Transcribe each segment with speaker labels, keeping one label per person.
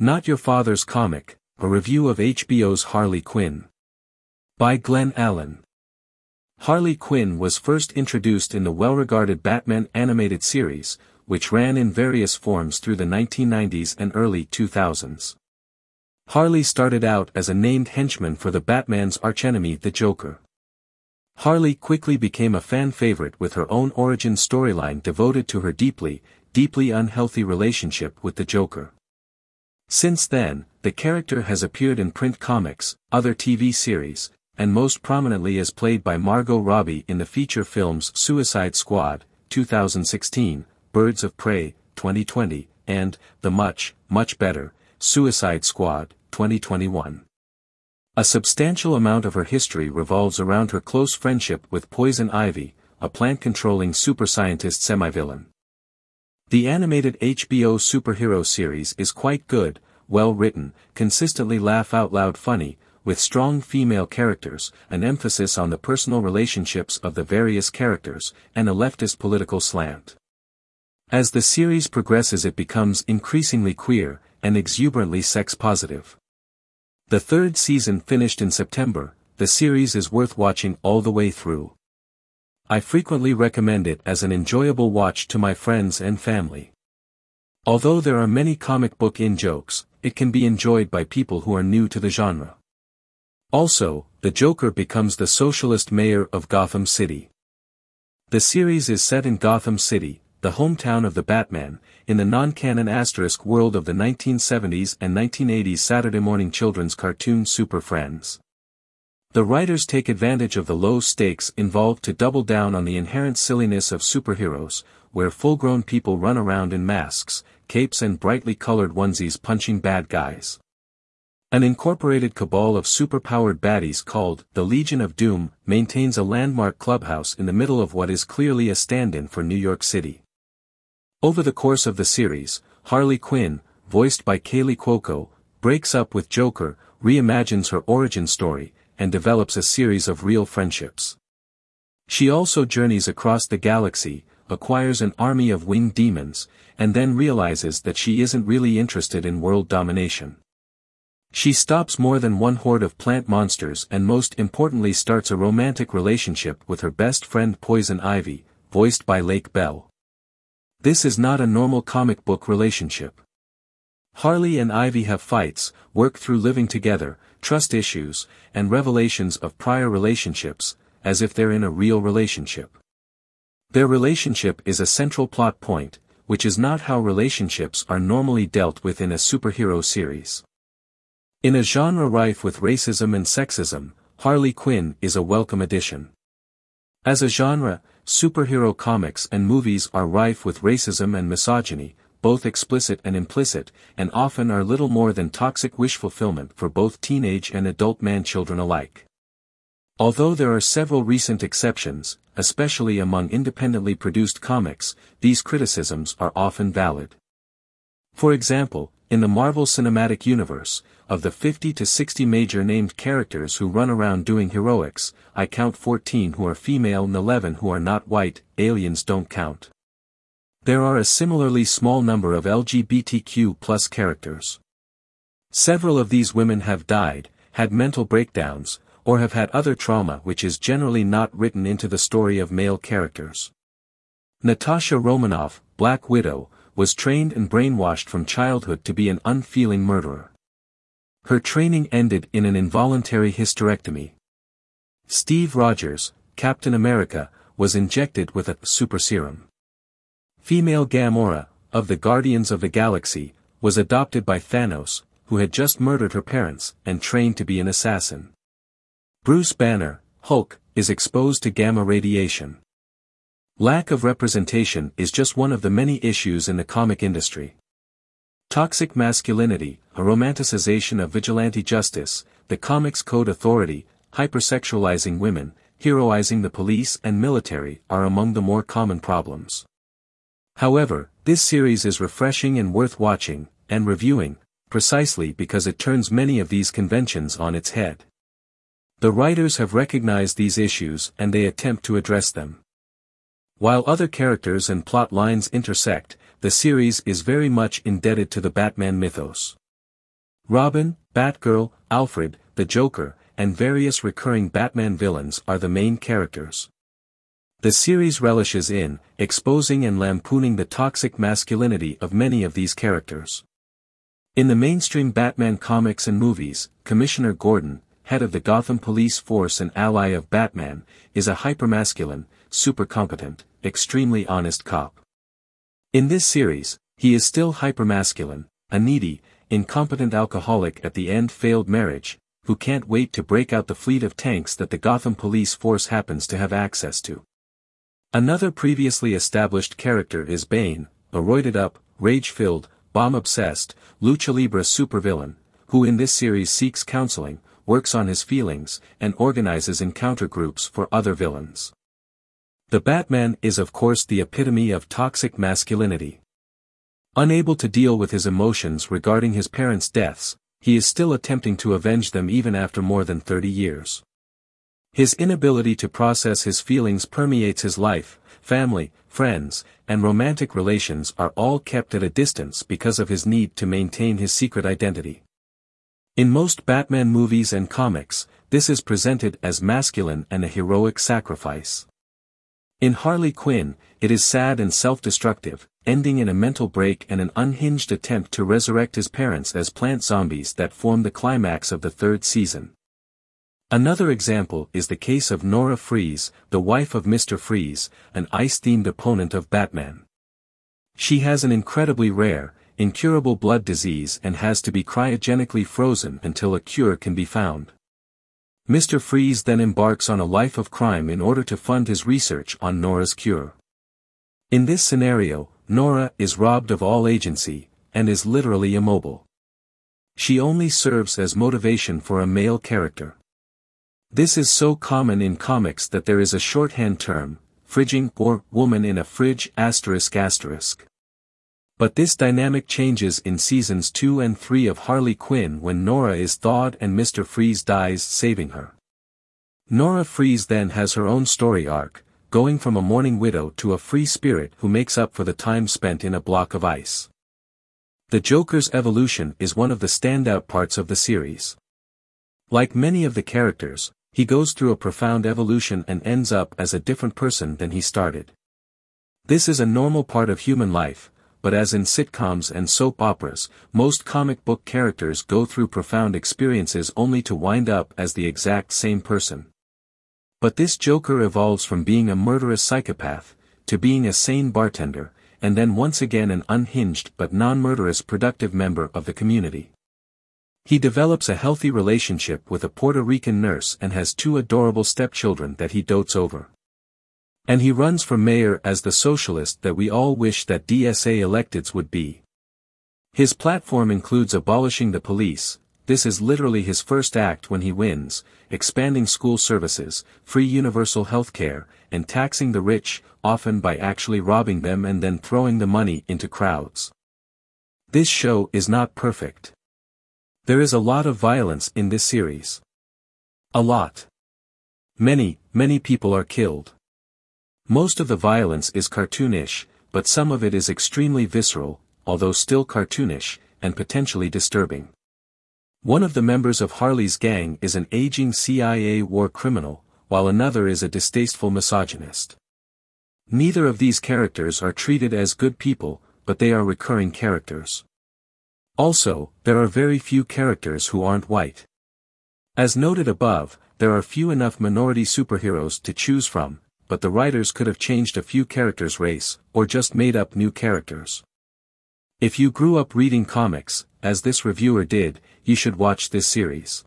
Speaker 1: Not Your Father's Comic, a review of HBO's Harley Quinn. By Glenn Allen. Harley Quinn was first introduced in the well-regarded Batman animated series, which ran in various forms through the 1990s and early 2000s. Harley started out as a named henchman for the Batman's archenemy the Joker. Harley quickly became a fan favorite with her own origin storyline devoted to her deeply, deeply unhealthy relationship with the Joker. Since then, the character has appeared in print comics, other TV series, and most prominently is played by Margot Robbie in the feature films Suicide Squad, 2016, Birds of Prey, 2020, and, the much, much better, Suicide Squad, 2021. A substantial amount of her history revolves around her close friendship with Poison Ivy, a plant-controlling super scientist semi-villain. The animated HBO superhero series is quite good, well written, consistently laugh out loud funny, with strong female characters, an emphasis on the personal relationships of the various characters, and a leftist political slant. As the series progresses it becomes increasingly queer, and exuberantly sex-positive. The third season finished in September, the series is worth watching all the way through. I frequently recommend it as an enjoyable watch to my friends and family. Although there are many comic book in-jokes, it can be enjoyed by people who are new to the genre. Also, the Joker becomes the socialist mayor of Gotham City. The series is set in Gotham City, the hometown of the Batman, in the non-canon asterisk world of the 1970s and 1980s Saturday morning children's cartoon Super Friends. The writers take advantage of the low stakes involved to double down on the inherent silliness of superheroes, where full-grown people run around in masks, capes and brightly colored onesies punching bad guys. An incorporated cabal of superpowered baddies called the Legion of Doom maintains a landmark clubhouse in the middle of what is clearly a stand-in for New York City. Over the course of the series, Harley Quinn, voiced by Kaley Cuoco, breaks up with Joker, reimagines her origin story, and develops a series of real friendships. She also journeys across the galaxy, acquires an army of winged demons, and then realizes that she isn't really interested in world domination. She stops more than one horde of plant monsters and most importantly starts a romantic relationship with her best friend Poison Ivy, voiced by Lake Bell. This is not a normal comic book relationship. Harley and Ivy have fights, work through living together, trust issues, and revelations of prior relationships, as if they're in a real relationship. Their relationship is a central plot point, which is not how relationships are normally dealt with in a superhero series. In a genre rife with racism and sexism, Harley Quinn is a welcome addition. As a genre, superhero comics and movies are rife with racism and misogyny, both explicit and implicit, and often are little more than toxic wish fulfillment for both teenage and adult man-children alike. Although there are several recent exceptions, especially among independently produced comics, these criticisms are often valid. For example, in the Marvel Cinematic Universe, of the 50 to 60 major named characters who run around doing heroics, I count 14 who are female and 11 who are not white, aliens don't count. There are a similarly small number of LGBTQ plus characters. Several of these women have died, had mental breakdowns, or have had other trauma which is generally not written into the story of male characters. Natasha Romanoff, Black Widow, was trained and brainwashed from childhood to be an unfeeling murderer. Her training ended in an involuntary hysterectomy. Steve Rogers, Captain America, was injected with a super serum. Female Gamora, of the Guardians of the Galaxy, was adopted by Thanos, who had just murdered her parents, and trained to be an assassin. Bruce Banner, Hulk, is exposed to gamma radiation. Lack of representation is just one of the many issues in the comic industry. Toxic masculinity, a romanticization of vigilante justice, the comics code authority, hypersexualizing women, heroizing the police and military are among the more common problems. However, this series is refreshing and worth watching, and reviewing, precisely because it turns many of these conventions on its head. The writers have recognized these issues and they attempt to address them. While other characters and plot lines intersect, the series is very much indebted to the Batman mythos. Robin, Batgirl, Alfred, the Joker, and various recurring Batman villains are the main characters. The series relishes in exposing and lampooning the toxic masculinity of many of these characters. In the mainstream Batman comics and movies, Commissioner Gordon, head of the Gotham Police Force and ally of Batman, is a hypermasculine, super competent, extremely honest cop. In this series, he is still hypermasculine, a needy, incompetent alcoholic at the end failed marriage, who can't wait to break out the fleet of tanks that the Gotham Police Force happens to have access to. Another previously established character is Bane, a roided-up, rage-filled, bomb-obsessed, lucha libre supervillain, who in this series seeks counseling, works on his feelings, and organizes encounter groups for other villains. The Batman is of course the epitome of toxic masculinity. Unable to deal with his emotions regarding his parents' deaths, he is still attempting to avenge them even after more than 30 years. His inability to process his feelings permeates his life, family, friends, and romantic relations are all kept at a distance because of his need to maintain his secret identity. In most Batman movies and comics, this is presented as masculine and a heroic sacrifice. In Harley Quinn, it is sad and self-destructive, ending in a mental break and an unhinged attempt to resurrect his parents as plant zombies that form the climax of the third season. Another example is the case of Nora Fries, the wife of Mr. Freeze, an ice-themed opponent of Batman. She has an incredibly rare, incurable blood disease and has to be cryogenically frozen until a cure can be found. Mr. Freeze then embarks on a life of crime in order to fund his research on Nora's cure. In this scenario, Nora is robbed of all agency, and is literally immobile. She only serves as motivation for a male character. This is so common in comics that there is a shorthand term, fridging or woman in a fridge asterisk asterisk. But this dynamic changes in seasons 2 and 3 of Harley Quinn when Nora is thawed and Mr. Freeze dies saving her. Nora Fries then has her own story arc, going from a mourning widow to a free spirit who makes up for the time spent in a block of ice. The Joker's evolution is one of the standout parts of the series. Like many of the characters, he goes through a profound evolution and ends up as a different person than he started. This is a normal part of human life, but as in sitcoms and soap operas, most comic book characters go through profound experiences only to wind up as the exact same person. But this Joker evolves from being a murderous psychopath, to being a sane bartender, and then once again an unhinged but non-murderous productive member of the community. He develops a healthy relationship with a Puerto Rican nurse and has two adorable stepchildren that he dotes over. And he runs for mayor as the socialist that we all wish that DSA electeds would be. His platform includes abolishing the police, this is literally his first act when he wins, expanding school services, free universal health care, and taxing the rich, often by actually robbing them and then throwing the money into crowds. This show is not perfect. There is a lot of violence in this series. A lot. Many, many people are killed. Most of the violence is cartoonish, but some of it is extremely visceral, although still cartoonish, and potentially disturbing. One of the members of Harley's gang is an aging CIA war criminal, while another is a distasteful misogynist. Neither of these characters are treated as good people, but they are recurring characters. Also, there are very few characters who aren't white. As noted above, there are few enough minority superheroes to choose from, but the writers could have changed a few characters' race, or just made up new characters. If you grew up reading comics, as this reviewer did, you should watch this series.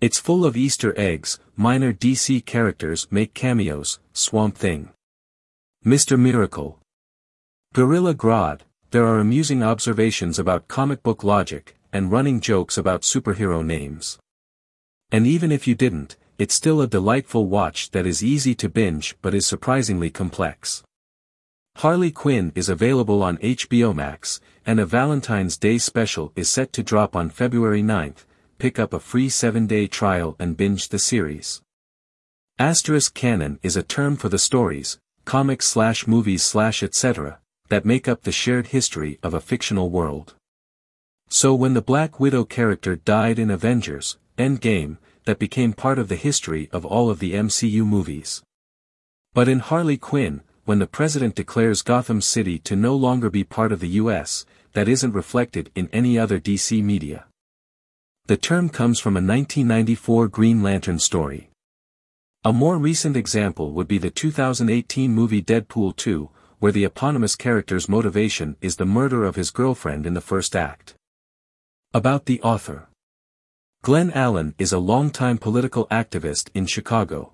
Speaker 1: It's full of Easter eggs, minor DC characters make cameos, Swamp Thing. Mr. Miracle. Gorilla Grodd, there are amusing observations about comic book logic, and running jokes about superhero names. And even if you didn't, it's still a delightful watch that is easy to binge but is surprisingly complex. Harley Quinn is available on HBO Max, and a Valentine's Day special is set to drop on February 9th, pick up a free 7-day trial and binge the series. Asterisk canon is a term for the stories, comics slash movies slash etc., that make up the shared history of a fictional world. So when the Black Widow character died in Avengers, Endgame, that became part of the history of all of the MCU movies. But in Harley Quinn, when the president declares Gotham City to no longer be part of the US, that isn't reflected in any other DC media. The term comes from a 1994 Green Lantern story. A more recent example would be the 2018 movie Deadpool 2, where the eponymous character's motivation is the murder of his girlfriend in the first act. About the author. Glenn Allen is a longtime political activist in Chicago.